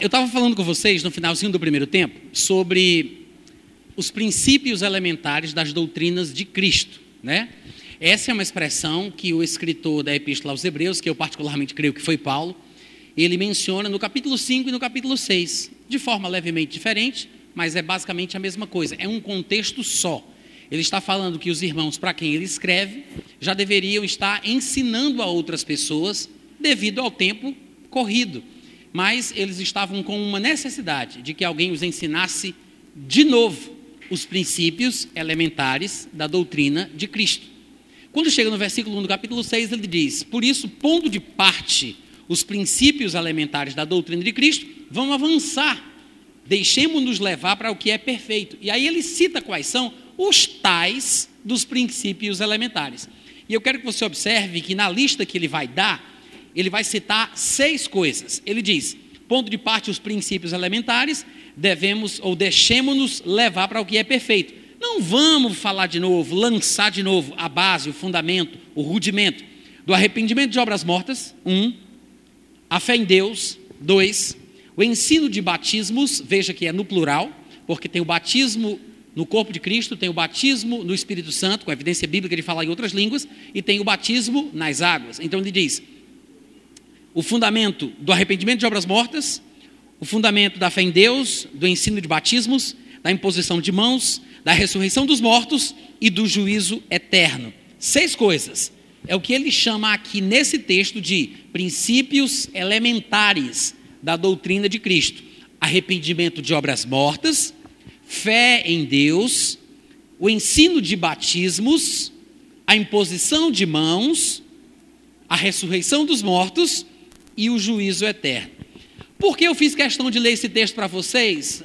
eu estava falando com vocês no finalzinho do primeiro tempo sobre os princípios elementares das doutrinas de Cristo, né? Essa é uma expressão que o escritor da Epístola aos Hebreus, que eu particularmente creio que foi Paulo, ele menciona no capítulo 5 e no capítulo 6, de forma levemente diferente, mas é basicamente a mesma coisa, é um contexto só. Ele está falando que os irmãos para quem ele escreve já deveriam estar ensinando a outras pessoas devido ao tempo corrido, mas eles estavam com uma necessidade de que alguém os ensinasse de novo os princípios elementares da doutrina de Cristo. Quando chega no versículo 1 do capítulo 6, ele diz: Por isso, pondo de parte os princípios elementares da doutrina de Cristo, vamos avançar, deixemos-nos levar para o que é perfeito. E aí ele cita quais são os tais dos princípios elementares. E eu quero que você observe que na lista que ele vai dar, ele vai citar seis coisas. Ele diz: ponto de parte os princípios elementares, devemos ou deixemos-nos levar para o que é perfeito. Não vamos falar de novo, lançar de novo a base, o fundamento, o rudimento do arrependimento de obras mortas, um, a fé em Deus, dois, o ensino de batismos, veja que é no plural, porque tem o batismo no corpo de Cristo, tem o batismo no Espírito Santo, com a evidência bíblica de falar em outras línguas, e tem o batismo nas águas. Então ele diz: o fundamento do arrependimento de obras mortas, o fundamento da fé em Deus, do ensino de batismos, da imposição de mãos, da ressurreição dos mortos e do juízo eterno. Seis coisas. É o que ele chama aqui nesse texto de princípios elementares da doutrina de Cristo: arrependimento de obras mortas, fé em Deus, o ensino de batismos, a imposição de mãos, a ressurreição dos mortos e o juízo eterno. Por que eu fiz questão de ler esse texto para vocês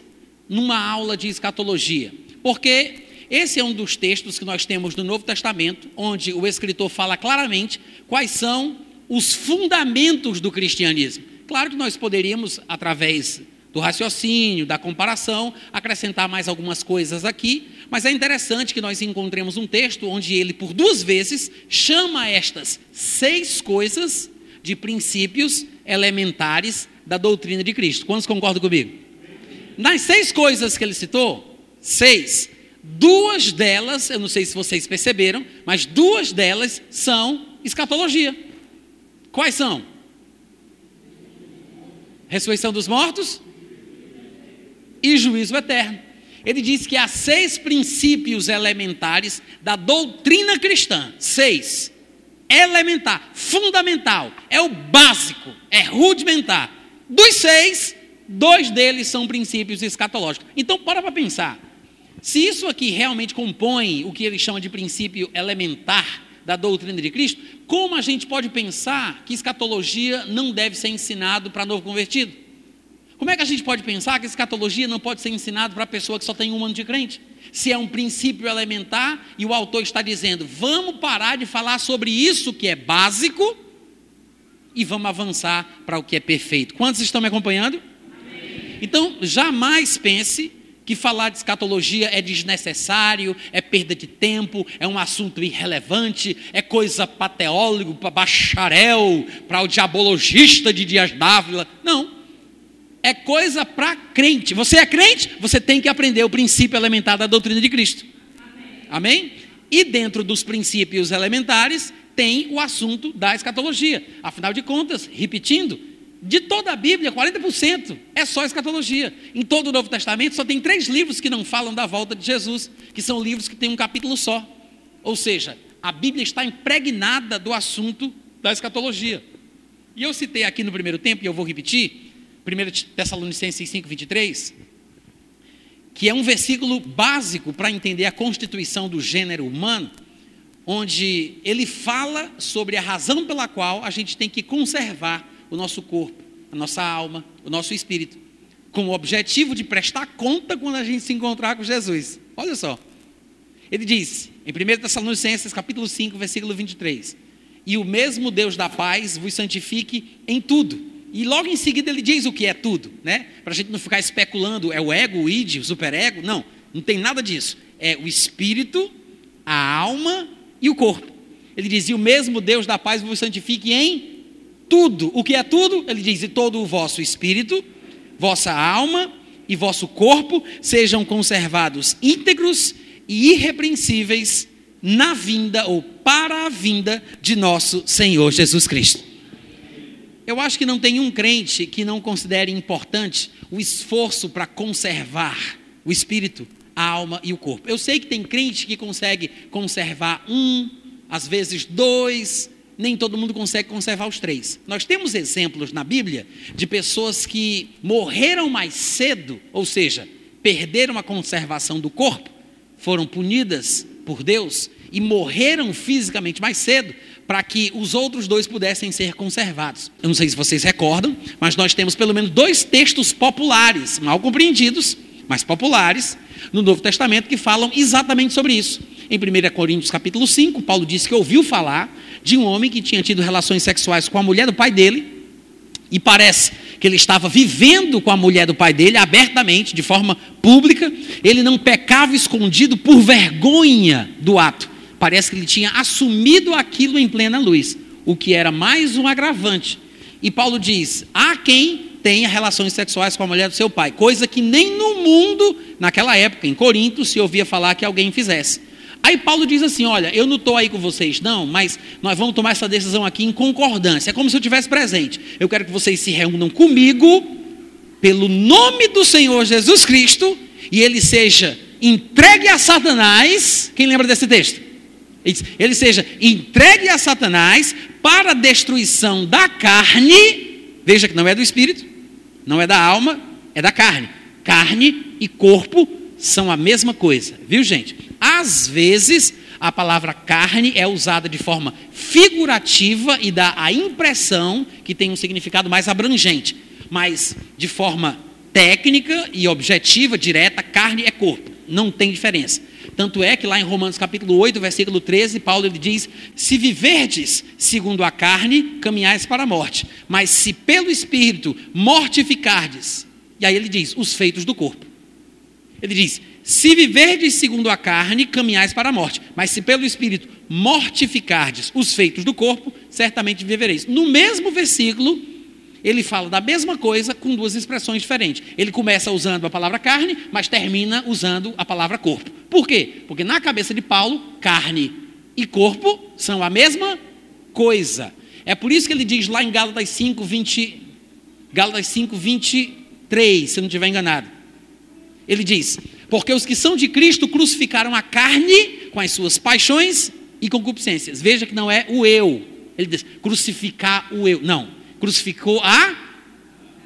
numa aula de escatologia? Porque esse é um dos textos que nós temos no Novo Testamento, onde o escritor fala claramente quais são os fundamentos do cristianismo. Claro que nós poderíamos, através do raciocínio, da comparação, acrescentar mais algumas coisas aqui, mas é interessante que nós encontremos um texto onde ele, por duas vezes, chama estas seis coisas de princípios elementares da doutrina de Cristo. Quantos concordam comigo? Nas seis coisas que ele citou, seis, duas delas, eu não sei se vocês perceberam, mas duas delas são escatologia. Quais são? Ressurreição dos mortos e juízo eterno. Ele diz que há seis princípios elementares da doutrina cristã. Seis elementar, fundamental, é o básico, é rudimentar. Dos seis, dois deles são princípios escatológicos. Então, para para pensar. Se isso aqui realmente compõe o que ele chama de princípio elementar da doutrina de Cristo, como a gente pode pensar que escatologia não deve ser ensinado para novo convertido? Como é que a gente pode pensar que escatologia não pode ser ensinado para a pessoa que só tem um ano de crente? Se é um princípio elementar e o autor está dizendo: vamos parar de falar sobre isso que é básico e vamos avançar para o que é perfeito. Quantos estão me acompanhando? Amém. Então, jamais pense que falar de escatologia é desnecessário, é perda de tempo, é um assunto irrelevante, é coisa para teólogo, para bacharel, para o diabologista de Dias Dávila. Não é coisa para crente. Você é crente? Você tem que aprender o princípio elementar da doutrina de Cristo. Amém? Amém? E dentro dos princípios elementares tem o assunto da escatologia. Afinal de contas, repetindo, de toda a Bíblia, 40% é só escatologia. Em todo o Novo Testamento só tem três livros que não falam da volta de Jesus, que são livros que têm um capítulo só. Ou seja, a Bíblia está impregnada do assunto da escatologia. E eu citei aqui no primeiro tempo, e eu vou repetir, 1 Tessalonicenses 5, 23, que é um versículo básico para entender a constituição do gênero humano, onde ele fala sobre a razão pela qual a gente tem que conservar o nosso corpo, a nossa alma, o nosso espírito, com o objetivo de prestar conta quando a gente se encontrar com Jesus. Olha só. Ele diz, em 1 Tessalonicenses, capítulo 5, versículo 23, e o mesmo Deus da paz vos santifique em tudo e logo em seguida ele diz o que é tudo, né? Para a gente não ficar especulando, é o ego, o id, o superego. Não, não tem nada disso. É o espírito, a alma e o corpo. Ele diz: e o mesmo Deus da paz vos santifique em tudo. O que é tudo? Ele diz: e todo o vosso espírito, vossa alma e vosso corpo sejam conservados íntegros e irrepreensíveis na vinda ou para a vinda de nosso Senhor Jesus Cristo. Eu acho que não tem um crente que não considere importante o esforço para conservar o espírito, a alma e o corpo. Eu sei que tem crente que consegue conservar um, às vezes dois, nem todo mundo consegue conservar os três. Nós temos exemplos na Bíblia de pessoas que morreram mais cedo, ou seja, perderam a conservação do corpo, foram punidas por Deus e morreram fisicamente mais cedo para que os outros dois pudessem ser conservados. Eu não sei se vocês recordam, mas nós temos pelo menos dois textos populares, mal compreendidos, mas populares, no Novo Testamento que falam exatamente sobre isso. Em 1 Coríntios capítulo 5, Paulo disse que ouviu falar de um homem que tinha tido relações sexuais com a mulher do pai dele, e parece que ele estava vivendo com a mulher do pai dele abertamente, de forma pública, ele não pecava escondido por vergonha do ato. Parece que ele tinha assumido aquilo em plena luz, o que era mais um agravante. E Paulo diz: há quem tenha relações sexuais com a mulher do seu pai, coisa que nem no mundo, naquela época, em Corinto, se ouvia falar que alguém fizesse. Aí Paulo diz assim: Olha, eu não estou aí com vocês, não, mas nós vamos tomar essa decisão aqui em concordância. É como se eu tivesse presente. Eu quero que vocês se reúnam comigo, pelo nome do Senhor Jesus Cristo, e ele seja entregue a Satanás. Quem lembra desse texto? Ele seja entregue a Satanás para a destruição da carne, veja que não é do espírito, não é da alma, é da carne. Carne e corpo são a mesma coisa, viu gente? Às vezes a palavra carne é usada de forma figurativa e dá a impressão que tem um significado mais abrangente, mas de forma técnica e objetiva, direta, carne é corpo, não tem diferença. Tanto é que lá em Romanos capítulo 8, versículo 13, Paulo ele diz: Se viverdes segundo a carne, caminhais para a morte, mas se pelo Espírito mortificardes, e aí ele diz: os feitos do corpo. Ele diz: Se viverdes segundo a carne, caminhais para a morte, mas se pelo Espírito mortificardes os feitos do corpo, certamente vivereis. No mesmo versículo, ele fala da mesma coisa com duas expressões diferentes. Ele começa usando a palavra carne, mas termina usando a palavra corpo. Por quê? Porque na cabeça de Paulo, carne e corpo são a mesma coisa. É por isso que ele diz lá em Gálatas 5, 20, Gálatas 5, 23, se eu não estiver enganado. Ele diz: Porque os que são de Cristo crucificaram a carne com as suas paixões e concupiscências. Veja que não é o eu. Ele diz: crucificar o eu. Não crucificou a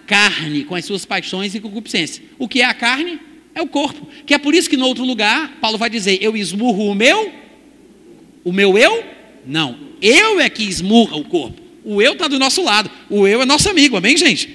carne com as suas paixões e concupiscências. O que é a carne? É o corpo. Que é por isso que no outro lugar, Paulo vai dizer: Eu esmurro o meu, o meu eu? Não. Eu é que esmurra o corpo. O eu está do nosso lado. O eu é nosso amigo, amém, gente?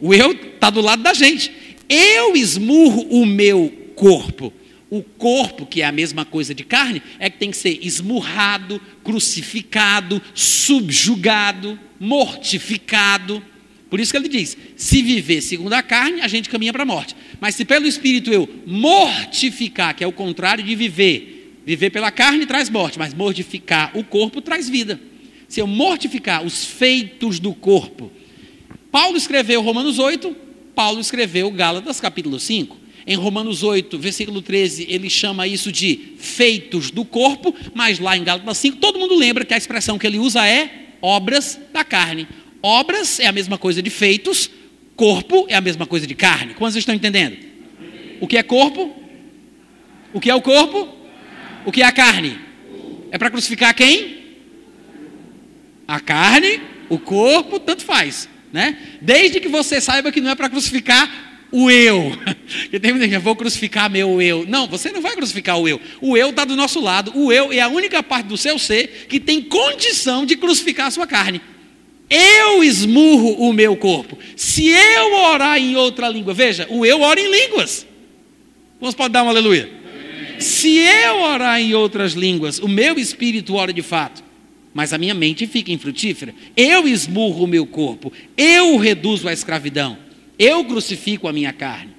O eu está do lado da gente. Eu esmurro o meu corpo. O corpo, que é a mesma coisa de carne, é que tem que ser esmurrado, crucificado, subjugado mortificado. Por isso que ele diz: se viver segundo a carne, a gente caminha para a morte. Mas se pelo Espírito eu mortificar, que é o contrário de viver, viver pela carne traz morte, mas mortificar o corpo traz vida. Se eu mortificar os feitos do corpo. Paulo escreveu Romanos 8, Paulo escreveu Gálatas capítulo 5. Em Romanos 8, versículo 13, ele chama isso de feitos do corpo, mas lá em Gálatas 5, todo mundo lembra que a expressão que ele usa é obras da carne. Obras é a mesma coisa de feitos, corpo é a mesma coisa de carne. Como vocês estão entendendo? O que é corpo? O que é o corpo? O que é a carne? É para crucificar quem? A carne, o corpo, tanto faz, né? Desde que você saiba que não é para crucificar o eu. Gente, vou crucificar meu eu. Não, você não vai crucificar o eu. O eu está do nosso lado. O eu é a única parte do seu ser que tem condição de crucificar a sua carne. Eu esmurro o meu corpo. Se eu orar em outra língua, veja, o eu ora em línguas. Vamos pode dar um aleluia? Se eu orar em outras línguas, o meu espírito ora de fato, mas a minha mente fica infrutífera. Eu esmurro o meu corpo, eu reduzo à escravidão. Eu crucifico a minha carne.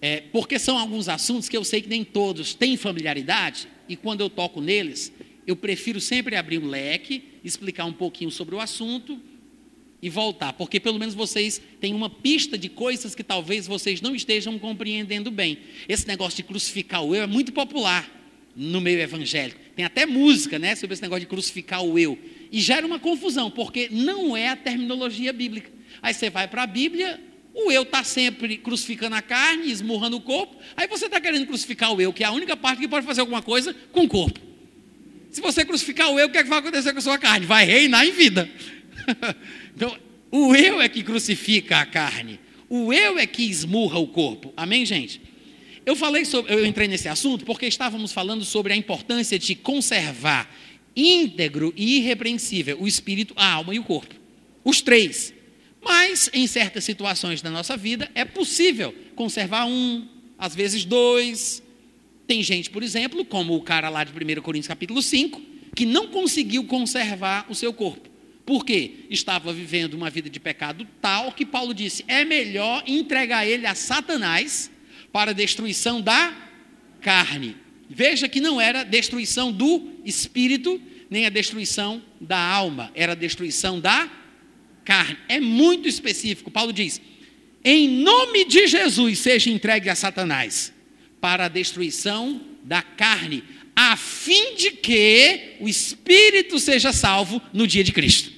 É, porque são alguns assuntos que eu sei que nem todos têm familiaridade, e quando eu toco neles, eu prefiro sempre abrir um leque, explicar um pouquinho sobre o assunto, e voltar, porque pelo menos vocês têm uma pista de coisas que talvez vocês não estejam compreendendo bem. Esse negócio de crucificar o eu é muito popular no meio evangélico. Tem até música, né, sobre esse negócio de crucificar o eu. E gera uma confusão, porque não é a terminologia bíblica. Aí você vai para a Bíblia, o eu está sempre crucificando a carne, esmurrando o corpo. Aí você está querendo crucificar o eu, que é a única parte que pode fazer alguma coisa com o corpo. Se você crucificar o eu, o que, é que vai acontecer com a sua carne? Vai reinar em vida. então, o eu é que crucifica a carne. O eu é que esmurra o corpo. Amém, gente? Eu falei sobre, eu entrei nesse assunto porque estávamos falando sobre a importância de conservar íntegro e irrepreensível o espírito, a alma e o corpo. Os três. Mas em certas situações da nossa vida é possível conservar um, às vezes dois. Tem gente, por exemplo, como o cara lá de 1 Coríntios capítulo 5, que não conseguiu conservar o seu corpo. Por quê? Estava vivendo uma vida de pecado tal que Paulo disse: é melhor entregar ele a Satanás para a destruição da carne. Veja que não era destruição do espírito, nem a destruição da alma, era a destruição da carne. É muito específico. Paulo diz: em nome de Jesus, seja entregue a Satanás para a destruição da carne, a fim de que o espírito seja salvo no dia de Cristo.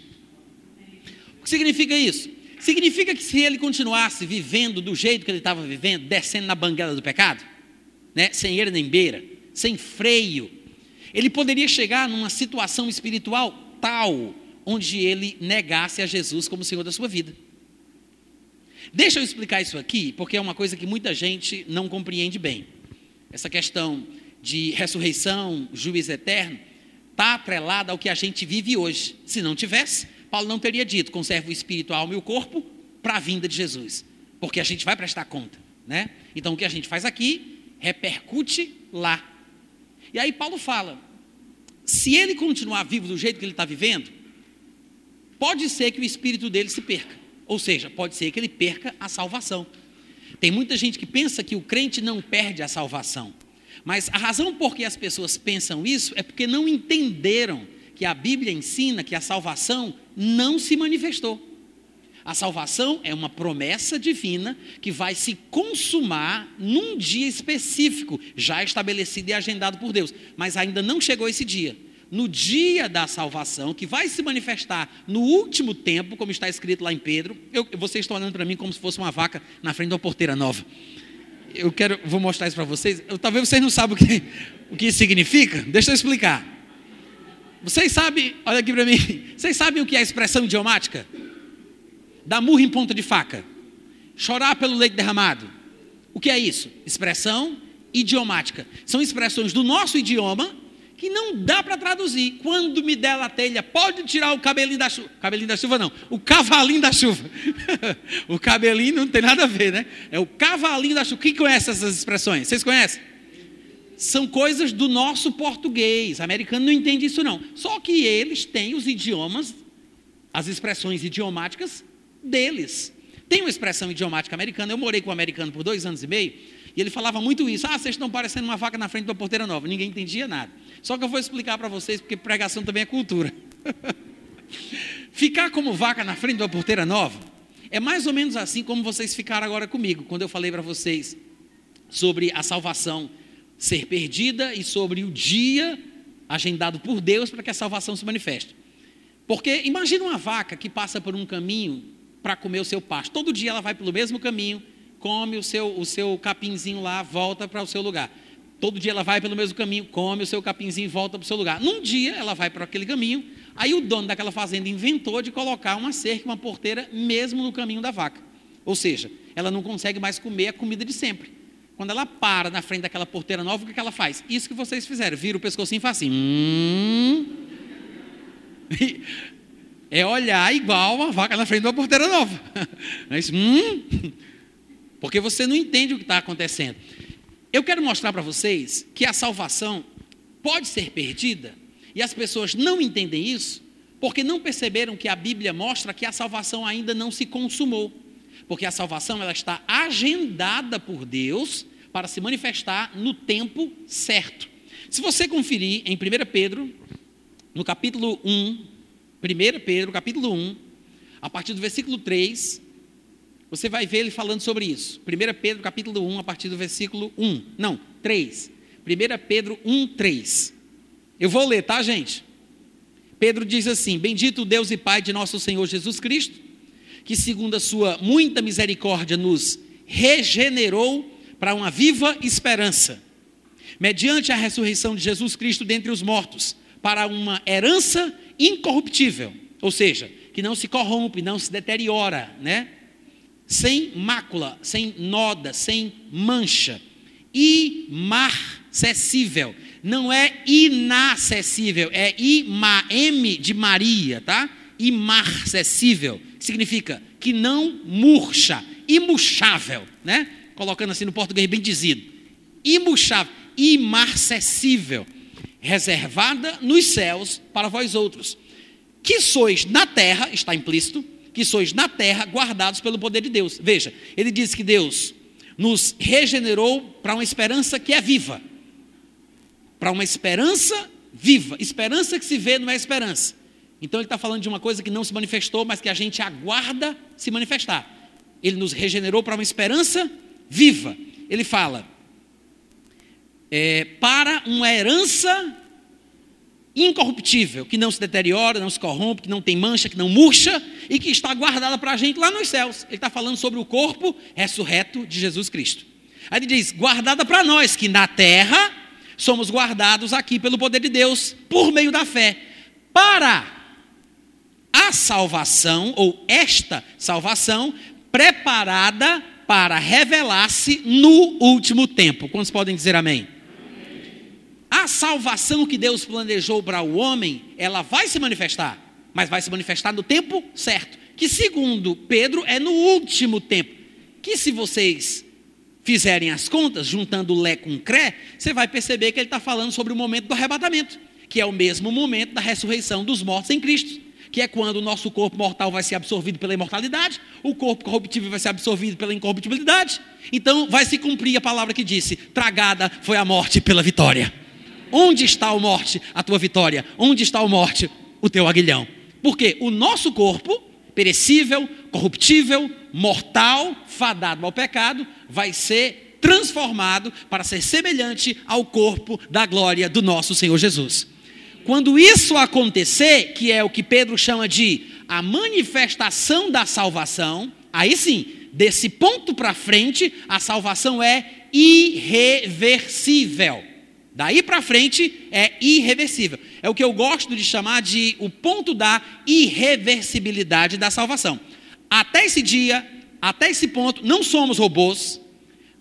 O que significa isso? Significa que se ele continuasse vivendo do jeito que ele estava vivendo, descendo na banguela do pecado, né, sem ele nem beira, sem freio, ele poderia chegar numa situação espiritual tal onde ele negasse a Jesus como Senhor da sua vida. Deixa eu explicar isso aqui, porque é uma coisa que muita gente não compreende bem. Essa questão de ressurreição, juiz eterno, está atrelada ao que a gente vive hoje. Se não tivesse, Paulo não teria dito: conserva o espírito, a alma e o corpo para a vinda de Jesus, porque a gente vai prestar conta, né? Então o que a gente faz aqui repercute lá. E aí Paulo fala: se ele continuar vivo do jeito que ele está vivendo, pode ser que o espírito dele se perca, ou seja, pode ser que ele perca a salvação. Tem muita gente que pensa que o crente não perde a salvação. Mas a razão por que as pessoas pensam isso é porque não entenderam que a Bíblia ensina que a salvação não se manifestou. A salvação é uma promessa divina que vai se consumar num dia específico, já estabelecido e agendado por Deus, mas ainda não chegou esse dia. No dia da salvação, que vai se manifestar no último tempo, como está escrito lá em Pedro, eu, vocês estão olhando para mim como se fosse uma vaca na frente de uma porteira nova eu quero, vou mostrar isso para vocês. Eu, talvez vocês não saibam o que, o que isso significa. Deixa eu explicar. Vocês sabem, olha aqui para mim. Vocês sabem o que é a expressão idiomática? Dar murro em ponta de faca. Chorar pelo leite derramado. O que é isso? Expressão idiomática. São expressões do nosso idioma que não dá para traduzir. Quando me der a telha, pode tirar o cabelinho da chuva. Cabelinho da chuva não, o cavalinho da chuva. o cabelinho não tem nada a ver, né? É o cavalinho da chuva. Quem conhece essas expressões? Vocês conhecem? São coisas do nosso português. O americano não entende isso não. Só que eles têm os idiomas, as expressões idiomáticas deles. Tem uma expressão idiomática americana. Eu morei com um americano por dois anos e meio. E ele falava muito isso. Ah, vocês estão parecendo uma vaca na frente da porteira nova. Ninguém entendia nada. Só que eu vou explicar para vocês, porque pregação também é cultura. Ficar como vaca na frente da porteira nova é mais ou menos assim como vocês ficaram agora comigo, quando eu falei para vocês sobre a salvação ser perdida e sobre o dia agendado por Deus para que a salvação se manifeste. Porque imagina uma vaca que passa por um caminho para comer o seu pasto. Todo dia ela vai pelo mesmo caminho, come o seu, o seu capinzinho lá, volta para o seu lugar. Todo dia ela vai pelo mesmo caminho, come o seu capinzinho e volta para o seu lugar. Num dia ela vai para aquele caminho, aí o dono daquela fazenda inventou de colocar uma cerca, uma porteira, mesmo no caminho da vaca. Ou seja, ela não consegue mais comer a comida de sempre. Quando ela para na frente daquela porteira nova, o que ela faz? Isso que vocês fizeram, vira o pescocinho e faz assim. Hum. É olhar igual uma vaca na frente de uma porteira nova. É isso, hum. Porque você não entende o que está acontecendo. Eu quero mostrar para vocês que a salvação pode ser perdida e as pessoas não entendem isso porque não perceberam que a Bíblia mostra que a salvação ainda não se consumou. Porque a salvação ela está agendada por Deus para se manifestar no tempo certo. Se você conferir em 1 Pedro, no capítulo 1, 1 Pedro, capítulo 1, A partir do versículo 3, você vai ver ele falando sobre isso. 1 Pedro capítulo 1, a partir do versículo 1. Não, 3. 1 Pedro 1, 3. Eu vou ler, tá, gente? Pedro diz assim: Bendito Deus e Pai de nosso Senhor Jesus Cristo, que segundo a sua muita misericórdia nos regenerou para uma viva esperança, mediante a ressurreição de Jesus Cristo dentre os mortos, para uma herança incorruptível, ou seja, que não se corrompe, não se deteriora, né? Sem mácula, sem noda, sem mancha, imarcessível. Não é inacessível, é ima, M de Maria, tá? Imarcessível, significa que não murcha, imuchável, né? Colocando assim no português bem dizido. Imuchável, imarcessível, reservada nos céus para vós outros, que sois na terra, está implícito, que sois na terra guardados pelo poder de Deus. Veja, ele diz que Deus nos regenerou para uma esperança que é viva. Para uma esperança viva. Esperança que se vê não é esperança. Então ele está falando de uma coisa que não se manifestou, mas que a gente aguarda se manifestar. Ele nos regenerou para uma esperança viva. Ele fala, é, para uma herança incorruptível, que não se deteriora, não se corrompe, que não tem mancha, que não murcha e que está guardada para a gente lá nos céus. Ele está falando sobre o corpo ressurreto de Jesus Cristo. Aí ele diz: guardada para nós, que na terra somos guardados aqui pelo poder de Deus, por meio da fé, para a salvação, ou esta salvação, preparada para revelar-se no último tempo. Quantos podem dizer amém? A salvação que Deus planejou para o homem, ela vai se manifestar, mas vai se manifestar no tempo certo, que segundo Pedro é no último tempo. Que se vocês fizerem as contas, juntando Lé com Cré, você vai perceber que ele está falando sobre o momento do arrebatamento, que é o mesmo momento da ressurreição dos mortos em Cristo que é quando o nosso corpo mortal vai ser absorvido pela imortalidade, o corpo corruptível vai ser absorvido pela incorruptibilidade. Então vai se cumprir a palavra que disse: tragada foi a morte pela vitória. Onde está a morte, a tua vitória? Onde está a morte, o teu aguilhão? Porque o nosso corpo, perecível, corruptível, mortal, fadado ao pecado, vai ser transformado para ser semelhante ao corpo da glória do nosso Senhor Jesus. Quando isso acontecer, que é o que Pedro chama de a manifestação da salvação, aí sim, desse ponto para frente, a salvação é irreversível. Daí para frente é irreversível. É o que eu gosto de chamar de o ponto da irreversibilidade da salvação. Até esse dia, até esse ponto, não somos robôs,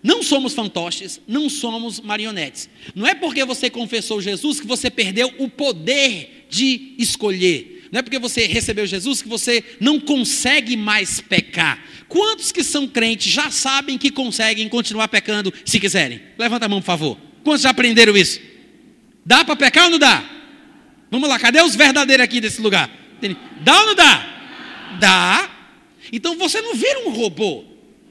não somos fantoches, não somos marionetes. Não é porque você confessou Jesus que você perdeu o poder de escolher. Não é porque você recebeu Jesus que você não consegue mais pecar. Quantos que são crentes já sabem que conseguem continuar pecando se quiserem? Levanta a mão, por favor. Quantos já aprenderam isso? Dá para pecar ou não dá? Vamos lá, cadê os verdadeiros aqui desse lugar? Dá ou não dá? Dá. Então você não vira um robô.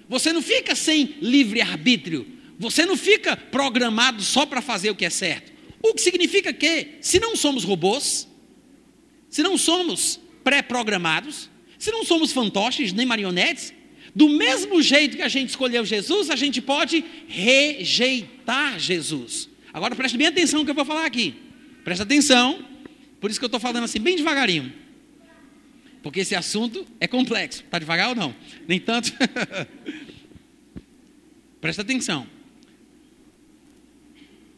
Você não fica sem livre-arbítrio. Você não fica programado só para fazer o que é certo. O que significa que, se não somos robôs, se não somos pré-programados, se não somos fantoches nem marionetes, do mesmo jeito que a gente escolheu Jesus, a gente pode rejeitar Jesus. Agora preste bem atenção no que eu vou falar aqui. Presta atenção, por isso que eu estou falando assim, bem devagarinho. Porque esse assunto é complexo. Está devagar ou não? Nem tanto. Presta atenção.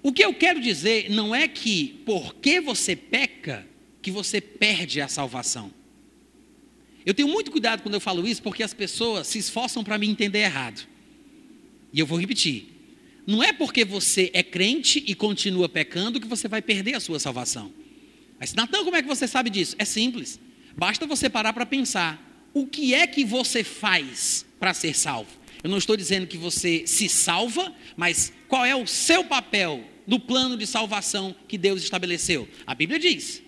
O que eu quero dizer não é que porque você peca, que você perde a salvação. Eu tenho muito cuidado quando eu falo isso, porque as pessoas se esforçam para me entender errado. E eu vou repetir. Não é porque você é crente e continua pecando que você vai perder a sua salvação. Mas, Natan, como é que você sabe disso? É simples. Basta você parar para pensar. O que é que você faz para ser salvo? Eu não estou dizendo que você se salva, mas qual é o seu papel no plano de salvação que Deus estabeleceu? A Bíblia diz: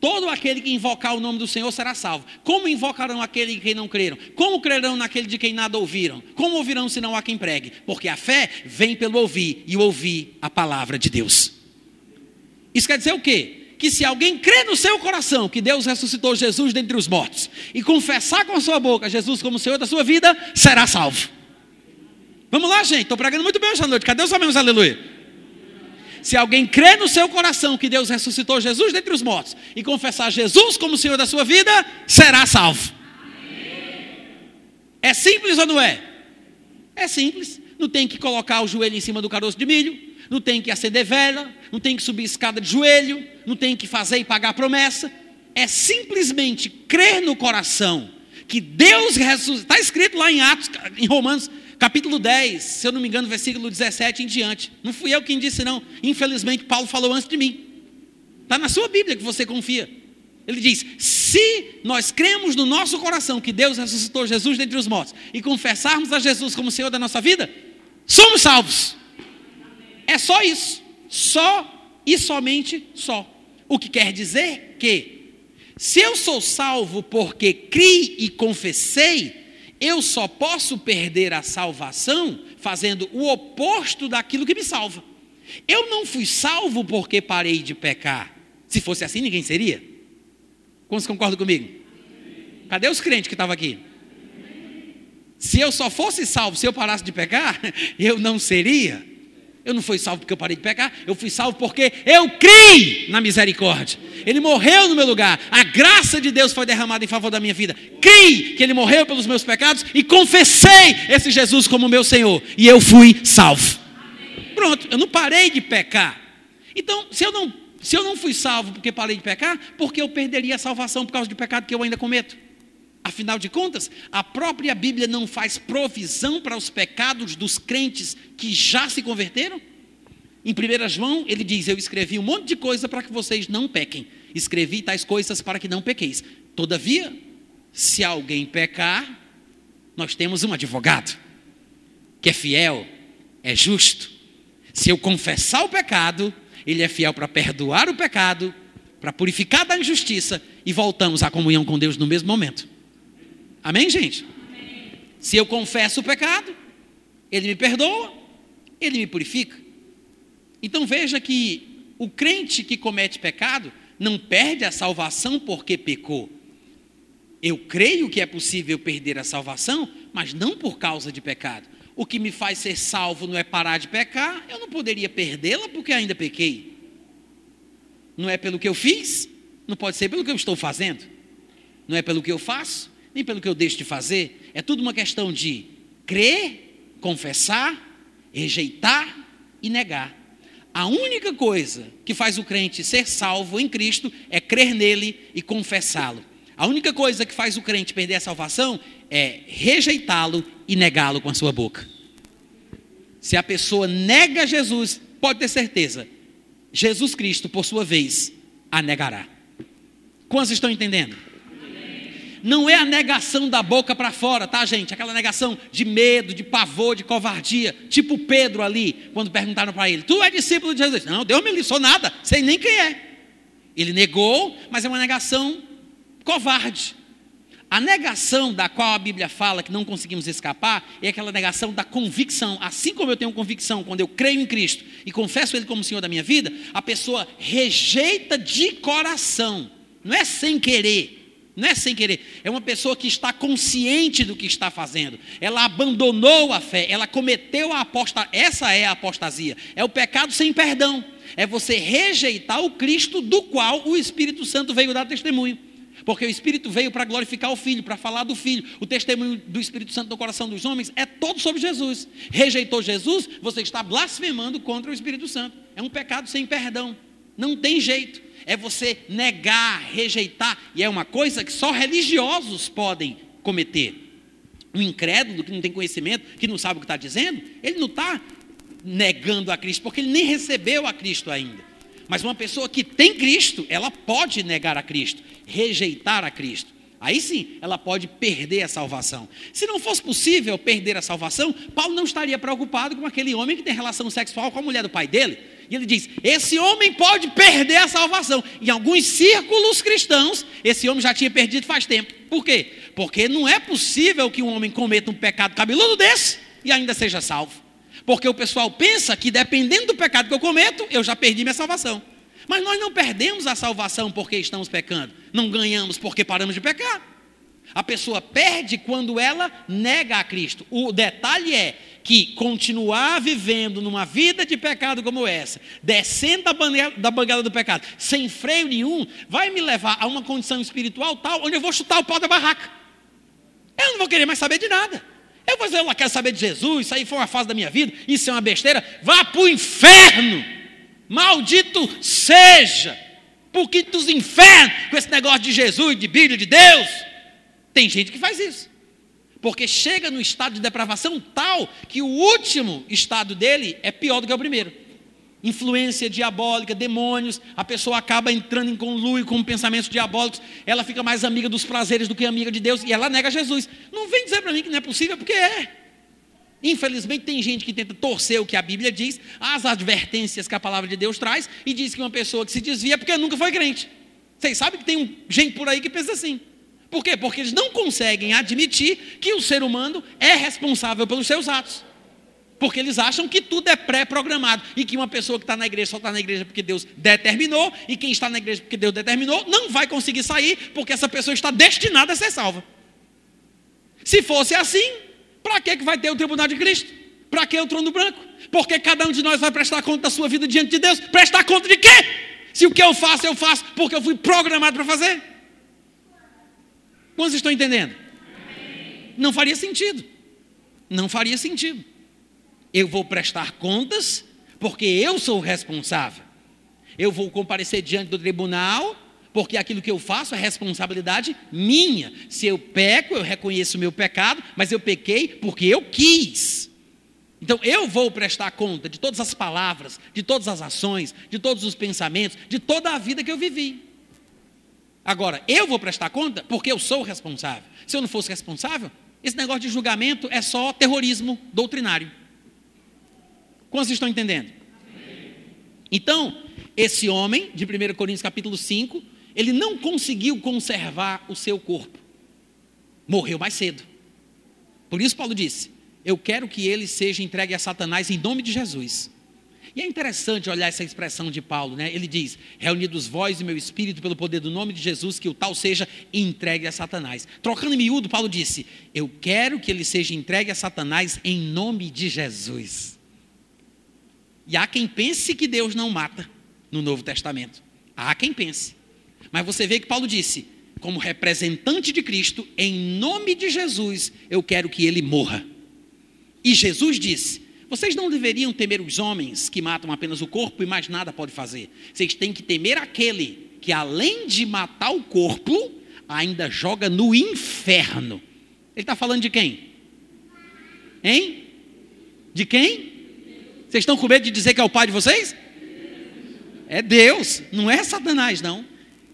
Todo aquele que invocar o nome do Senhor será salvo. Como invocarão aquele em quem não creram? Como crerão naquele de quem nada ouviram? Como ouvirão se não há quem pregue? Porque a fé vem pelo ouvir e ouvir a palavra de Deus. Isso quer dizer o quê? que se alguém crê no seu coração que Deus ressuscitou Jesus dentre os mortos e confessar com a sua boca Jesus como Senhor da sua vida, será salvo. Vamos lá, gente, estou pregando muito bem hoje à noite. Cadê os amigos? Aleluia. Se alguém crê no seu coração que Deus ressuscitou Jesus dentre os mortos e confessar Jesus como Senhor da sua vida, será salvo. É simples ou não é? É simples. Não tem que colocar o joelho em cima do caroço de milho, não tem que acender vela, não tem que subir escada de joelho, não tem que fazer e pagar promessa. É simplesmente crer no coração que Deus ressuscitou. Está escrito lá em Atos, em Romanos, capítulo 10, se eu não me engano, versículo 17 em diante. Não fui eu quem disse, não. Infelizmente, Paulo falou antes de mim. Está na sua Bíblia que você confia. Ele diz: se nós cremos no nosso coração que Deus ressuscitou Jesus dentre os mortos e confessarmos a Jesus como Senhor da nossa vida, somos salvos. É só isso. Só e somente só. O que quer dizer que, se eu sou salvo porque criei e confessei, eu só posso perder a salvação fazendo o oposto daquilo que me salva. Eu não fui salvo porque parei de pecar. Se fosse assim, ninguém seria. Quantos concordam comigo? Cadê os crentes que estavam aqui? Se eu só fosse salvo, se eu parasse de pecar, eu não seria. Eu não fui salvo porque eu parei de pecar, eu fui salvo porque eu criei na misericórdia. Ele morreu no meu lugar. A graça de Deus foi derramada em favor da minha vida. Criei que ele morreu pelos meus pecados e confessei esse Jesus como meu Senhor. E eu fui salvo. Pronto, eu não parei de pecar. Então, se eu não, se eu não fui salvo porque parei de pecar, porque eu perderia a salvação por causa do pecado que eu ainda cometo? Afinal de contas, a própria Bíblia não faz provisão para os pecados dos crentes que já se converteram? Em 1 João, ele diz: Eu escrevi um monte de coisa para que vocês não pequem. Escrevi tais coisas para que não pequeis. Todavia, se alguém pecar, nós temos um advogado que é fiel, é justo. Se eu confessar o pecado, ele é fiel para perdoar o pecado, para purificar da injustiça e voltamos à comunhão com Deus no mesmo momento. Amém, gente? Amém. Se eu confesso o pecado, Ele me perdoa, Ele me purifica. Então veja que o crente que comete pecado não perde a salvação porque pecou. Eu creio que é possível perder a salvação, mas não por causa de pecado. O que me faz ser salvo não é parar de pecar, eu não poderia perdê-la porque ainda pequei. Não é pelo que eu fiz, não pode ser pelo que eu estou fazendo. Não é pelo que eu faço, nem pelo que eu deixo de fazer. É tudo uma questão de crer, confessar, rejeitar e negar. A única coisa que faz o crente ser salvo em Cristo é crer nele e confessá-lo. A única coisa que faz o crente perder a salvação é rejeitá-lo e negá-lo com a sua boca. Se a pessoa nega Jesus, pode ter certeza, Jesus Cristo, por sua vez, a negará. Quantos estão entendendo? Não é a negação da boca para fora, tá, gente? Aquela negação de medo, de pavor, de covardia, tipo Pedro ali, quando perguntaram para ele: Tu é discípulo de Jesus? Não, Deus me li, sou nada, sei nem quem é. Ele negou, mas é uma negação covarde. A negação da qual a Bíblia fala que não conseguimos escapar é aquela negação da convicção. Assim como eu tenho convicção quando eu creio em Cristo e confesso Ele como Senhor da minha vida, a pessoa rejeita de coração, não é sem querer não é sem querer, é uma pessoa que está consciente do que está fazendo. Ela abandonou a fé, ela cometeu a apostasia. Essa é a apostasia. É o pecado sem perdão. É você rejeitar o Cristo do qual o Espírito Santo veio dar testemunho. Porque o Espírito veio para glorificar o Filho, para falar do Filho. O testemunho do Espírito Santo no coração dos homens é todo sobre Jesus. Rejeitou Jesus, você está blasfemando contra o Espírito Santo. É um pecado sem perdão. Não tem jeito é você negar, rejeitar, e é uma coisa que só religiosos podem cometer. Um incrédulo que não tem conhecimento, que não sabe o que está dizendo, ele não está negando a Cristo, porque ele nem recebeu a Cristo ainda. Mas uma pessoa que tem Cristo, ela pode negar a Cristo, rejeitar a Cristo. Aí sim, ela pode perder a salvação. Se não fosse possível perder a salvação, Paulo não estaria preocupado com aquele homem que tem relação sexual com a mulher do pai dele. E ele diz: esse homem pode perder a salvação. Em alguns círculos cristãos, esse homem já tinha perdido faz tempo. Por quê? Porque não é possível que um homem cometa um pecado cabeludo desse e ainda seja salvo. Porque o pessoal pensa que dependendo do pecado que eu cometo, eu já perdi minha salvação. Mas nós não perdemos a salvação porque estamos pecando. Não ganhamos porque paramos de pecar. A pessoa perde quando ela nega a Cristo. O detalhe é que continuar vivendo numa vida de pecado como essa, descendo da banguela do pecado, sem freio nenhum, vai me levar a uma condição espiritual tal, onde eu vou chutar o pau da barraca. Eu não vou querer mais saber de nada. Eu vou dizer, eu não quero saber de Jesus, isso aí foi uma fase da minha vida, isso é uma besteira. Vá para o inferno. Maldito seja. Por que dos infernos com esse negócio de Jesus, de Bíblia, de Deus. Tem gente que faz isso. Porque chega no estado de depravação tal que o último estado dele é pior do que o primeiro influência diabólica, demônios, a pessoa acaba entrando em conluio com pensamentos diabólicos, ela fica mais amiga dos prazeres do que amiga de Deus e ela nega Jesus. Não vem dizer para mim que não é possível, porque é. Infelizmente tem gente que tenta torcer o que a Bíblia diz, as advertências que a palavra de Deus traz e diz que uma pessoa que se desvia é porque nunca foi crente. Vocês sabem que tem gente por aí que pensa assim. Por quê? Porque eles não conseguem admitir que o ser humano é responsável pelos seus atos. Porque eles acham que tudo é pré-programado e que uma pessoa que está na igreja só está na igreja porque Deus determinou, e quem está na igreja porque Deus determinou não vai conseguir sair porque essa pessoa está destinada a ser salva. Se fosse assim, para que vai ter o tribunal de Cristo? Para que o trono branco? Porque cada um de nós vai prestar conta da sua vida diante de Deus. Prestar conta de quê? Se o que eu faço, eu faço porque eu fui programado para fazer. Quantos estão entendendo? Não faria sentido. Não faria sentido eu vou prestar contas, porque eu sou o responsável. Eu vou comparecer diante do tribunal, porque aquilo que eu faço é responsabilidade minha. Se eu peco, eu reconheço o meu pecado, mas eu pequei porque eu quis. Então eu vou prestar conta de todas as palavras, de todas as ações, de todos os pensamentos, de toda a vida que eu vivi. Agora, eu vou prestar conta porque eu sou responsável. Se eu não fosse responsável, esse negócio de julgamento é só terrorismo doutrinário. Quantos estão entendendo? Então, esse homem, de 1 Coríntios capítulo 5, ele não conseguiu conservar o seu corpo. Morreu mais cedo. Por isso Paulo disse: Eu quero que ele seja entregue a Satanás em nome de Jesus. E é interessante olhar essa expressão de Paulo, né? Ele diz: Reunidos vós e meu espírito pelo poder do nome de Jesus, que o tal seja entregue a Satanás. Trocando em miúdo, Paulo disse: Eu quero que ele seja entregue a Satanás em nome de Jesus. E há quem pense que Deus não mata no Novo Testamento. Há quem pense. Mas você vê que Paulo disse: como representante de Cristo, em nome de Jesus, eu quero que ele morra. E Jesus disse: vocês não deveriam temer os homens que matam apenas o corpo e mais nada pode fazer. Vocês têm que temer aquele que, além de matar o corpo, ainda joga no inferno. Ele está falando de quem? Hein? De quem? Vocês estão com medo de dizer que é o pai de vocês? É Deus, não é Satanás, não.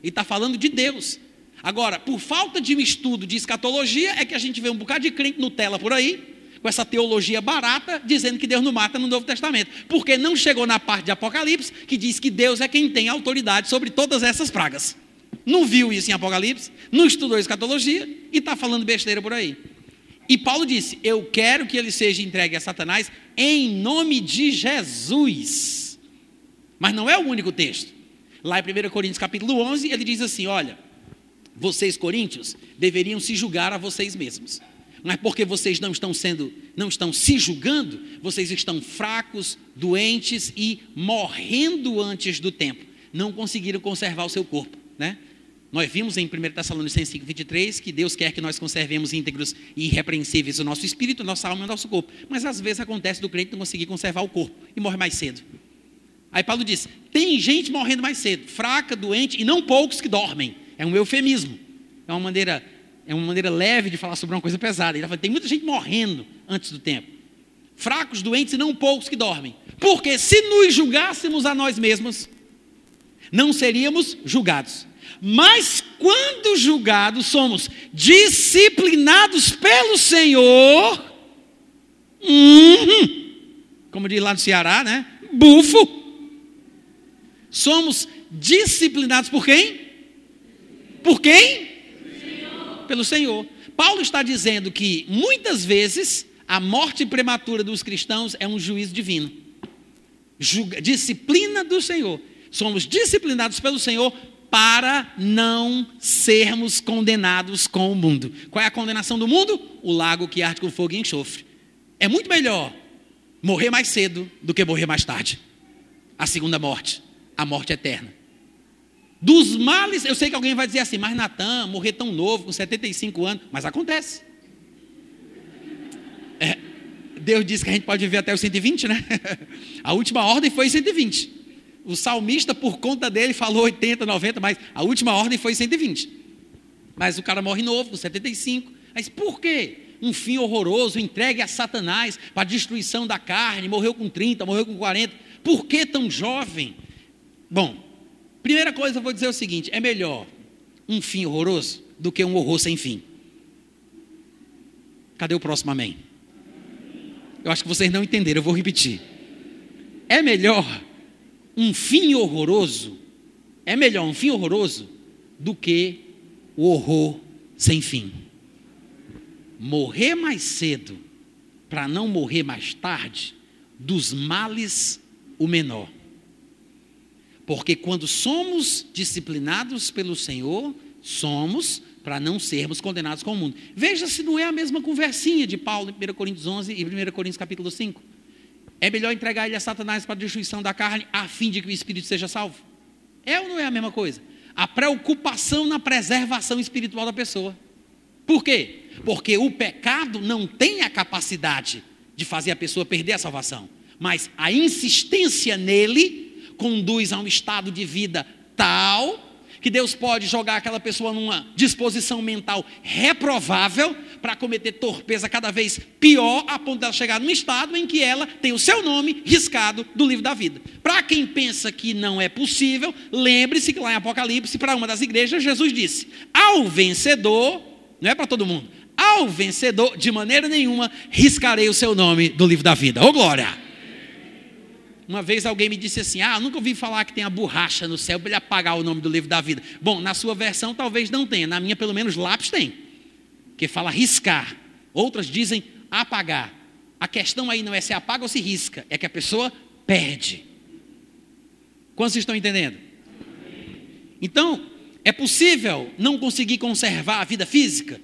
Ele está falando de Deus. Agora, por falta de um estudo de escatologia, é que a gente vê um bocado de crente Nutella por aí, com essa teologia barata, dizendo que Deus não mata no Novo Testamento. Porque não chegou na parte de Apocalipse, que diz que Deus é quem tem autoridade sobre todas essas pragas. Não viu isso em Apocalipse, não estudou escatologia e está falando besteira por aí. E Paulo disse: Eu quero que ele seja entregue a Satanás em nome de Jesus. Mas não é o único texto. Lá em 1 Coríntios capítulo 11, ele diz assim: Olha, vocês coríntios deveriam se julgar a vocês mesmos. Mas porque vocês não estão sendo, não estão se julgando, vocês estão fracos, doentes e morrendo antes do tempo. Não conseguiram conservar o seu corpo, né? Nós vimos em 1 Tessalonicenses 5, 23 que Deus quer que nós conservemos íntegros e irrepreensíveis o nosso espírito, nossa alma e nosso corpo. Mas às vezes acontece do crente não conseguir conservar o corpo e morre mais cedo. Aí Paulo diz: tem gente morrendo mais cedo, fraca, doente, e não poucos que dormem. É um eufemismo. É uma maneira, é uma maneira leve de falar sobre uma coisa pesada. Ele fala, tem muita gente morrendo antes do tempo. Fracos, doentes e não poucos que dormem. Porque se nos julgássemos a nós mesmos, não seríamos julgados. Mas quando julgados, somos disciplinados pelo Senhor. Uhum, como diz lá no Ceará, né? Bufo. Somos disciplinados por quem? Por quem? Pelo Senhor. Paulo está dizendo que muitas vezes a morte prematura dos cristãos é um juízo divino. Julga, disciplina do Senhor somos disciplinados pelo Senhor para não sermos condenados com o mundo. Qual é a condenação do mundo? O lago que arde com fogo e enxofre. É muito melhor morrer mais cedo do que morrer mais tarde. A segunda morte, a morte eterna. Dos males, eu sei que alguém vai dizer assim, mas Natan, morrer tão novo, com 75 anos, mas acontece. É, Deus disse que a gente pode viver até os 120, né? A última ordem foi 120. O salmista, por conta dele, falou 80, 90, mas a última ordem foi 120. Mas o cara morre novo, com 75. Mas por quê? Um fim horroroso, entregue a Satanás para a destruição da carne, morreu com 30, morreu com 40. Por que tão jovem? Bom, primeira coisa eu vou dizer o seguinte: é melhor um fim horroroso do que um horror sem fim. Cadê o próximo amém? Eu acho que vocês não entenderam, eu vou repetir. É melhor um fim horroroso, é melhor um fim horroroso do que o horror sem fim. Morrer mais cedo, para não morrer mais tarde, dos males o menor. Porque quando somos disciplinados pelo Senhor, somos para não sermos condenados com o mundo. Veja se não é a mesma conversinha de Paulo em 1 Coríntios 11 e 1 Coríntios capítulo 5. É melhor entregar ele a Satanás para a destruição da carne, a fim de que o espírito seja salvo. É ou não é a mesma coisa? A preocupação na preservação espiritual da pessoa. Por quê? Porque o pecado não tem a capacidade de fazer a pessoa perder a salvação, mas a insistência nele conduz a um estado de vida tal que Deus pode jogar aquela pessoa numa disposição mental reprovável para cometer torpeza cada vez pior, a ponto dela chegar num estado em que ela tem o seu nome riscado do livro da vida. Para quem pensa que não é possível, lembre-se que lá em Apocalipse, para uma das igrejas, Jesus disse: Ao vencedor, não é para todo mundo, ao vencedor, de maneira nenhuma, riscarei o seu nome do livro da vida. Ô glória! Uma vez alguém me disse assim: Ah, nunca ouvi falar que tem a borracha no céu para ele apagar o nome do livro da vida. Bom, na sua versão talvez não tenha, na minha, pelo menos, lápis tem, que fala riscar. Outras dizem apagar. A questão aí não é se apaga ou se risca, é que a pessoa perde. Quantos estão entendendo? Então, é possível não conseguir conservar a vida física?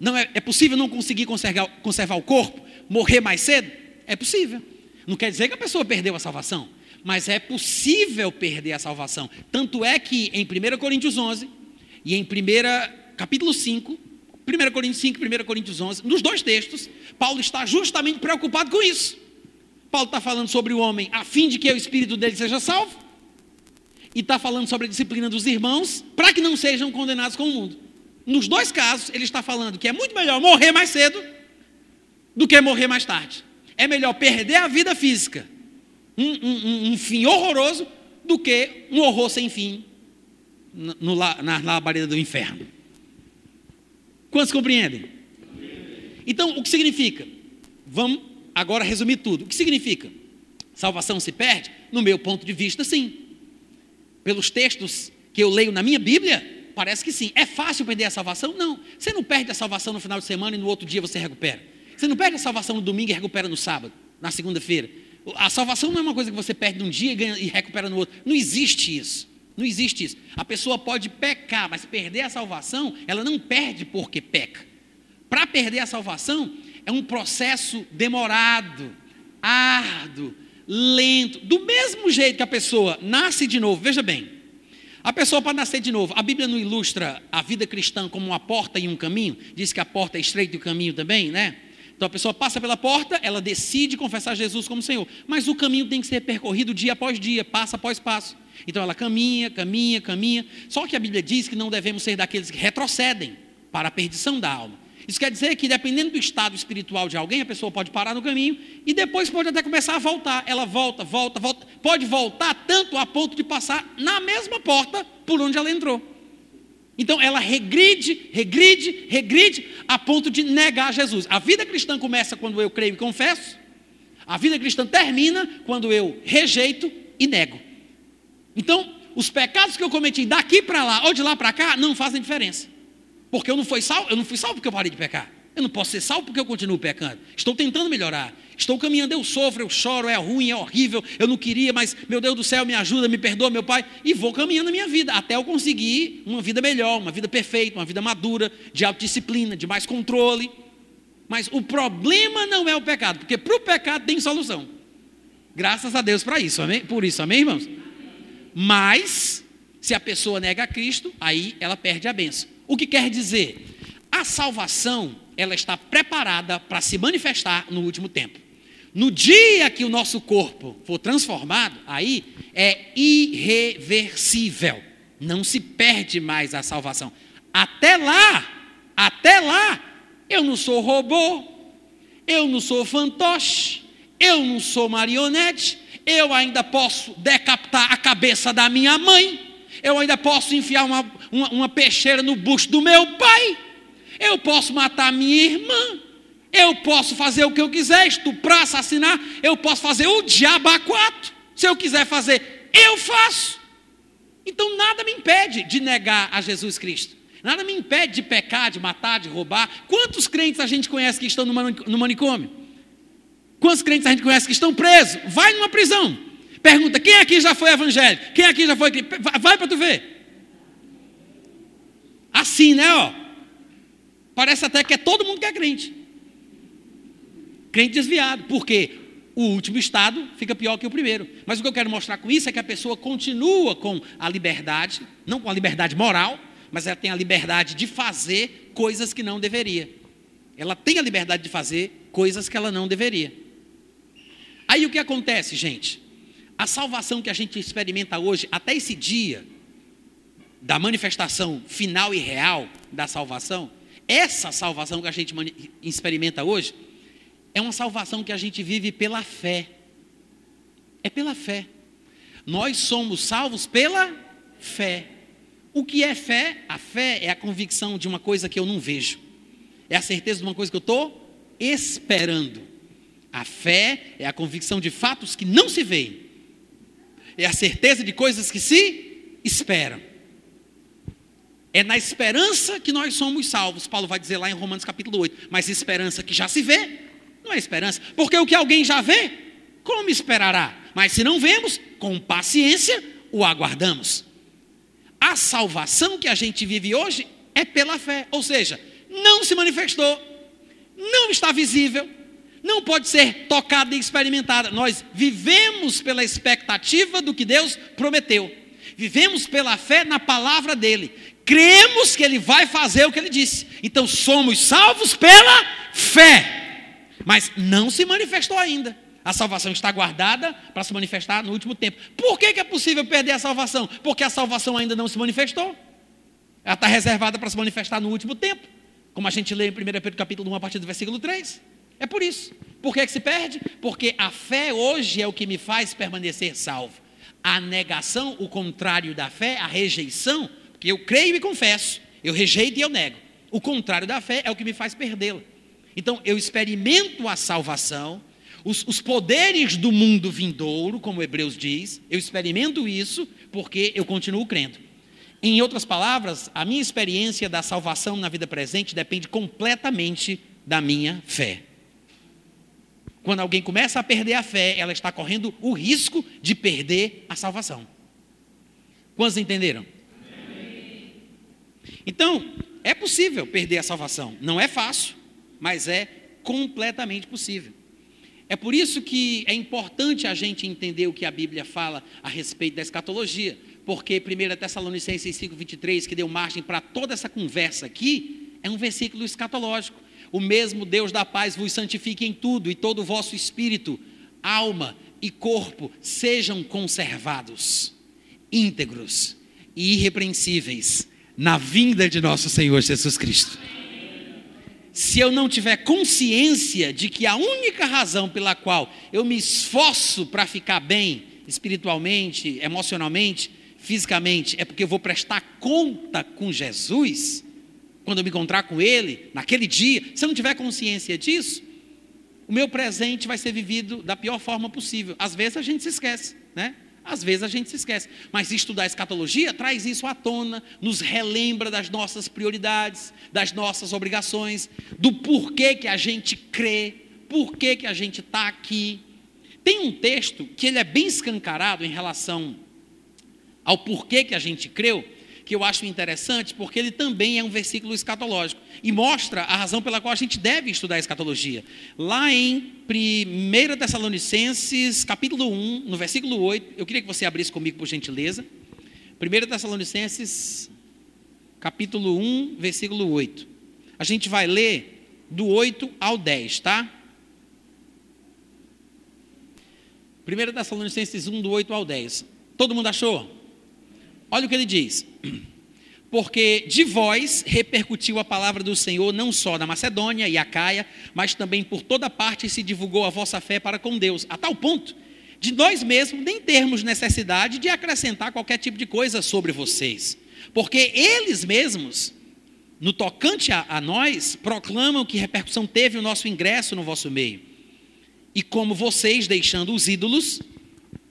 Não é, é possível não conseguir conservar, conservar o corpo? Morrer mais cedo? É possível. Não quer dizer que a pessoa perdeu a salvação, mas é possível perder a salvação. Tanto é que em 1 Coríntios 11 e em 1 capítulo 5, 1 Coríntios 5 e 1 Coríntios 11, nos dois textos, Paulo está justamente preocupado com isso. Paulo está falando sobre o homem a fim de que o espírito dele seja salvo, e está falando sobre a disciplina dos irmãos para que não sejam condenados com o mundo. Nos dois casos, ele está falando que é muito melhor morrer mais cedo do que morrer mais tarde é melhor perder a vida física, um, um, um fim horroroso, do que um horror sem fim no, na labareda do inferno. Quantos compreendem? Então, o que significa? Vamos agora resumir tudo. O que significa? Salvação se perde? No meu ponto de vista, sim. Pelos textos que eu leio na minha Bíblia, parece que sim. É fácil perder a salvação? Não. Você não perde a salvação no final de semana e no outro dia você recupera. Você não perde a salvação no domingo e recupera no sábado, na segunda-feira. A salvação não é uma coisa que você perde num dia e, ganha, e recupera no outro. Não existe isso. Não existe isso. A pessoa pode pecar, mas perder a salvação, ela não perde porque peca. Para perder a salvação, é um processo demorado, árduo, lento. Do mesmo jeito que a pessoa nasce de novo, veja bem, a pessoa para nascer de novo, a Bíblia não ilustra a vida cristã como uma porta e um caminho? Diz que a porta é estreita e o caminho também, né? Então a pessoa passa pela porta, ela decide confessar Jesus como Senhor, mas o caminho tem que ser percorrido dia após dia, passo após passo. Então ela caminha, caminha, caminha. Só que a Bíblia diz que não devemos ser daqueles que retrocedem para a perdição da alma. Isso quer dizer que, dependendo do estado espiritual de alguém, a pessoa pode parar no caminho e depois pode até começar a voltar. Ela volta, volta, volta. Pode voltar tanto a ponto de passar na mesma porta por onde ela entrou. Então ela regride, regride, regride, a ponto de negar Jesus. A vida cristã começa quando eu creio e confesso, a vida cristã termina quando eu rejeito e nego. Então, os pecados que eu cometi daqui para lá ou de lá para cá não fazem diferença. Porque eu não fui salvo, eu não fui salvo porque eu parei de pecar. Eu não posso ser salvo porque eu continuo pecando. Estou tentando melhorar. Estou caminhando, eu sofro, eu choro, é ruim, é horrível, eu não queria, mas meu Deus do céu, me ajuda, me perdoa, meu Pai, e vou caminhando a minha vida até eu conseguir uma vida melhor, uma vida perfeita, uma vida madura, de autodisciplina, de mais controle. Mas o problema não é o pecado, porque para o pecado tem solução. Graças a Deus para isso, amém? Por isso, amém, irmãos? Mas, se a pessoa nega a Cristo, aí ela perde a benção. O que quer dizer? A salvação, ela está preparada para se manifestar no último tempo. No dia que o nosso corpo for transformado, aí é irreversível. Não se perde mais a salvação. Até lá, até lá, eu não sou robô, eu não sou fantoche, eu não sou marionete, eu ainda posso decapitar a cabeça da minha mãe, eu ainda posso enfiar uma, uma, uma peixeira no bucho do meu pai, eu posso matar minha irmã, eu posso fazer o que eu quiser, estuprar, assassinar, eu posso fazer o diabo a quatro. Se eu quiser fazer, eu faço. Então nada me impede de negar a Jesus Cristo. Nada me impede de pecar, de matar, de roubar. Quantos crentes a gente conhece que estão no manicômio? Quantos crentes a gente conhece que estão presos? Vai numa prisão. Pergunta: quem aqui já foi evangélico? Quem aqui já foi. Vai para tu ver. Assim, né? Ó. Parece até que é todo mundo que é crente. Crente desviado. Por quê? O último estado fica pior que o primeiro. Mas o que eu quero mostrar com isso é que a pessoa continua com a liberdade, não com a liberdade moral, mas ela tem a liberdade de fazer coisas que não deveria. Ela tem a liberdade de fazer coisas que ela não deveria. Aí o que acontece, gente? A salvação que a gente experimenta hoje, até esse dia da manifestação final e real da salvação, essa salvação que a gente experimenta hoje, é uma salvação que a gente vive pela fé. É pela fé. Nós somos salvos pela fé. O que é fé? A fé é a convicção de uma coisa que eu não vejo. É a certeza de uma coisa que eu estou esperando. A fé é a convicção de fatos que não se veem. É a certeza de coisas que se esperam. É na esperança que nós somos salvos. Paulo vai dizer lá em Romanos capítulo 8. Mas esperança que já se vê, não é esperança. Porque o que alguém já vê, como esperará? Mas se não vemos, com paciência o aguardamos. A salvação que a gente vive hoje é pela fé. Ou seja, não se manifestou, não está visível, não pode ser tocada e experimentada. Nós vivemos pela expectativa do que Deus prometeu. Vivemos pela fé na palavra dele. Cremos que ele vai fazer o que ele disse. Então somos salvos pela fé mas não se manifestou ainda. A salvação está guardada para se manifestar no último tempo. Por que, que é possível perder a salvação? Porque a salvação ainda não se manifestou. Ela está reservada para se manifestar no último tempo. Como a gente lê em 1 Pedro capítulo 1, a partir do versículo 3. É por isso. Por que, que se perde? Porque a fé hoje é o que me faz permanecer salvo. A negação, o contrário da fé, a rejeição, porque eu creio e confesso, eu rejeito e eu nego. O contrário da fé é o que me faz perdê-la. Então, eu experimento a salvação, os, os, poderes do mundo vindouro, como Hebreus diz, eu experimento isso porque eu continuo crendo. Em outras palavras, a minha experiência da salvação na vida presente depende completamente da minha fé. Quando alguém começa a perder a fé, ela está correndo o risco de perder a salvação. Quantos entenderam? Então, é possível perder a salvação. Não é fácil, mas é completamente possível. É por isso que é importante a gente entender o que a Bíblia fala a respeito da escatologia, porque 1 Tessalonicenses 5,23, que deu margem para toda essa conversa aqui, é um versículo escatológico. O mesmo Deus da paz vos santifique em tudo, e todo o vosso espírito, alma e corpo sejam conservados, íntegros e irrepreensíveis na vinda de nosso Senhor Jesus Cristo se eu não tiver consciência de que a única razão pela qual eu me esforço para ficar bem espiritualmente, emocionalmente, fisicamente, é porque eu vou prestar conta com Jesus, quando eu me encontrar com Ele, naquele dia, se eu não tiver consciência disso, o meu presente vai ser vivido da pior forma possível. Às vezes a gente se esquece, né? Às vezes a gente se esquece, mas estudar escatologia traz isso à tona, nos relembra das nossas prioridades, das nossas obrigações, do porquê que a gente crê, por que, que a gente está aqui. Tem um texto que ele é bem escancarado em relação ao porquê que a gente creu, que eu acho interessante, porque ele também é um versículo escatológico e mostra a razão pela qual a gente deve estudar a escatologia. Lá em 1 Tessalonicenses, capítulo 1, no versículo 8, eu queria que você abrisse comigo, por gentileza. 1 Tessalonicenses, capítulo 1, versículo 8. A gente vai ler do 8 ao 10, tá? 1 Tessalonicenses 1, do 8 ao 10. Todo mundo achou? Olha o que ele diz. Porque de vós repercutiu a palavra do Senhor não só na Macedônia e Acaia, mas também por toda parte se divulgou a vossa fé para com Deus, a tal ponto de nós mesmos nem termos necessidade de acrescentar qualquer tipo de coisa sobre vocês. Porque eles mesmos, no tocante a, a nós, proclamam que repercussão teve o nosso ingresso no vosso meio. E como vocês, deixando os ídolos,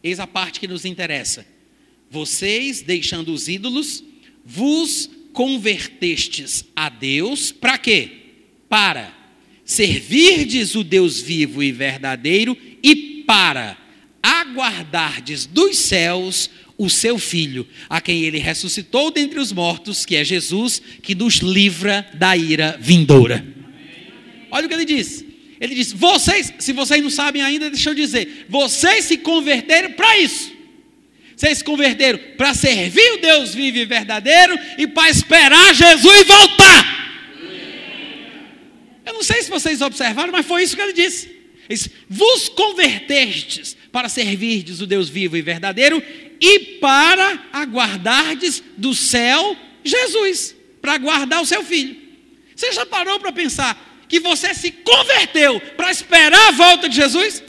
eis a parte que nos interessa vocês, deixando os ídolos, vos convertestes a Deus, para quê? Para servirdes o Deus vivo e verdadeiro e para aguardardes dos céus o seu filho, a quem ele ressuscitou dentre os mortos, que é Jesus, que nos livra da ira vindoura. Olha o que ele diz. Ele diz: vocês, se vocês não sabem ainda, deixa eu dizer, vocês se converteram para isso. Vocês se converteram para servir o Deus vivo e verdadeiro e para esperar Jesus voltar. Eu não sei se vocês observaram, mas foi isso que ele disse. Ele disse Vos convertestes para servirdes o Deus vivo e verdadeiro e para aguardardes do céu Jesus, para aguardar o seu filho. Você já parou para pensar que você se converteu para esperar a volta de Jesus?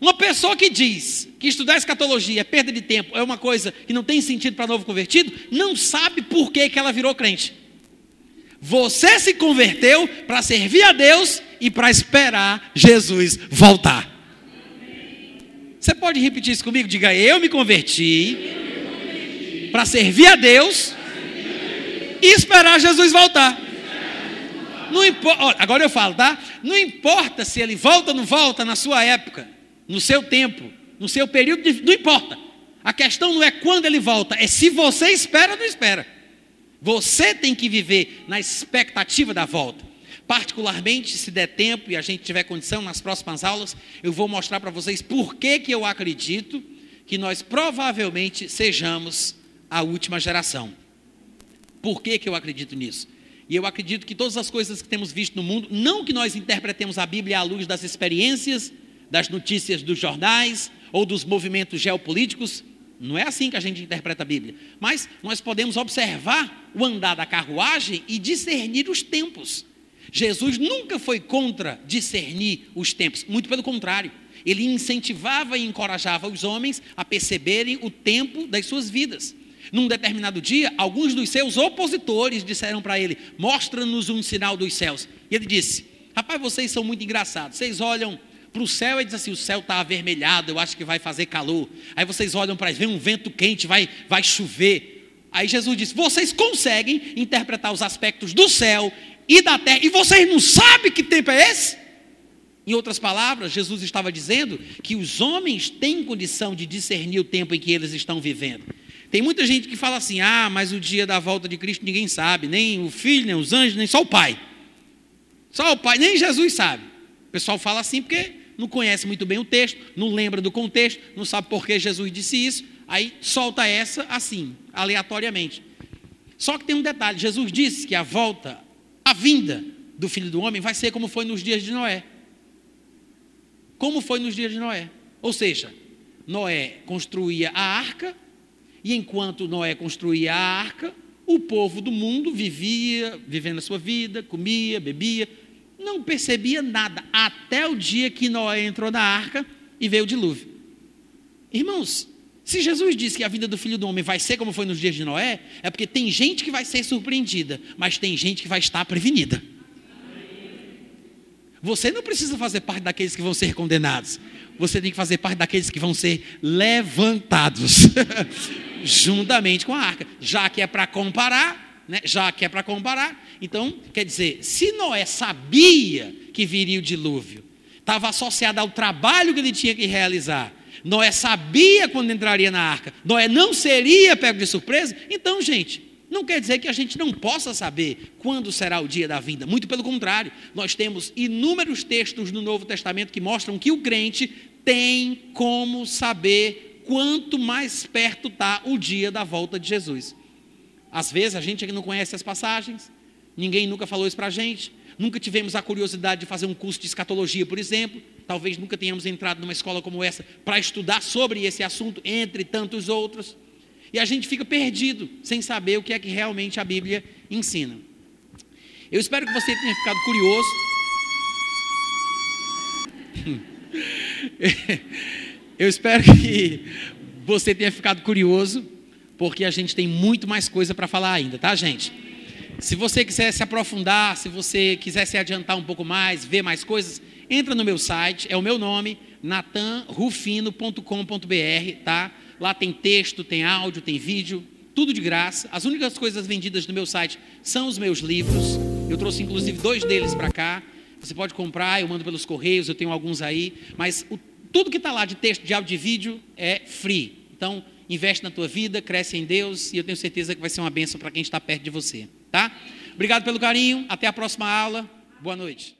Uma pessoa que diz que estudar escatologia é perda de tempo, é uma coisa que não tem sentido para novo convertido, não sabe por que, que ela virou crente. Você se converteu para servir a Deus e para esperar Jesus voltar. Você pode repetir isso comigo? Diga: Eu me converti para servir a Deus e esperar Jesus voltar. Não agora eu falo, tá? Não importa se ele volta ou não volta na sua época no seu tempo, no seu período, de, não importa. A questão não é quando ele volta, é se você espera ou não espera. Você tem que viver na expectativa da volta. Particularmente, se der tempo e a gente tiver condição, nas próximas aulas, eu vou mostrar para vocês por que, que eu acredito que nós provavelmente sejamos a última geração. Por que, que eu acredito nisso? E eu acredito que todas as coisas que temos visto no mundo, não que nós interpretemos a Bíblia à luz das experiências das notícias dos jornais ou dos movimentos geopolíticos. Não é assim que a gente interpreta a Bíblia. Mas nós podemos observar o andar da carruagem e discernir os tempos. Jesus nunca foi contra discernir os tempos, muito pelo contrário. Ele incentivava e encorajava os homens a perceberem o tempo das suas vidas. Num determinado dia, alguns dos seus opositores disseram para ele: Mostra-nos um sinal dos céus. E ele disse: Rapaz, vocês são muito engraçados. Vocês olham para o céu e diz assim: o céu está avermelhado, eu acho que vai fazer calor. Aí vocês olham para vem um vento quente, vai, vai chover. Aí Jesus diz: vocês conseguem interpretar os aspectos do céu e da terra, e vocês não sabem que tempo é esse? Em outras palavras, Jesus estava dizendo que os homens têm condição de discernir o tempo em que eles estão vivendo. Tem muita gente que fala assim: ah, mas o dia da volta de Cristo ninguém sabe, nem o filho, nem os anjos, nem só o pai. Só o pai, nem Jesus sabe. O pessoal fala assim porque não conhece muito bem o texto, não lembra do contexto, não sabe por que Jesus disse isso, aí solta essa assim, aleatoriamente. Só que tem um detalhe: Jesus disse que a volta, a vinda do filho do homem vai ser como foi nos dias de Noé. Como foi nos dias de Noé. Ou seja, Noé construía a arca, e enquanto Noé construía a arca, o povo do mundo vivia, vivendo a sua vida, comia, bebia, não percebia nada até o dia que Noé entrou na arca e veio o dilúvio. Irmãos, se Jesus disse que a vida do filho do homem vai ser como foi nos dias de Noé, é porque tem gente que vai ser surpreendida, mas tem gente que vai estar prevenida. Você não precisa fazer parte daqueles que vão ser condenados. Você tem que fazer parte daqueles que vão ser levantados juntamente com a arca. Já que é para comparar, né? já que é para comparar, Então, quer dizer, se Noé sabia que viria o dilúvio, estava associado ao trabalho que ele tinha que realizar, Noé sabia quando entraria na arca, Noé não seria pego de surpresa, então, gente, não quer dizer que a gente não possa saber quando será o dia da vinda. Muito pelo contrário, nós temos inúmeros textos no Novo Testamento que mostram que o crente tem como saber quanto mais perto está o dia da volta de Jesus. Às vezes a gente aqui não conhece as passagens, ninguém nunca falou isso para a gente, nunca tivemos a curiosidade de fazer um curso de escatologia, por exemplo, talvez nunca tenhamos entrado numa escola como essa para estudar sobre esse assunto, entre tantos outros. E a gente fica perdido, sem saber o que é que realmente a Bíblia ensina. Eu espero que você tenha ficado curioso. Eu espero que você tenha ficado curioso, porque a gente tem muito mais coisa para falar ainda, tá, gente? Se você quiser se aprofundar, se você quiser se adiantar um pouco mais, ver mais coisas, entra no meu site, é o meu nome, natanrufino.com.br, tá? Lá tem texto, tem áudio, tem vídeo, tudo de graça. As únicas coisas vendidas no meu site são os meus livros. Eu trouxe inclusive dois deles para cá. Você pode comprar, eu mando pelos correios, eu tenho alguns aí. Mas o, tudo que está lá de texto, de áudio e vídeo é free. Então, investe na tua vida, cresce em Deus e eu tenho certeza que vai ser uma bênção para quem está perto de você. Tá? Obrigado pelo carinho. Até a próxima aula. Boa noite.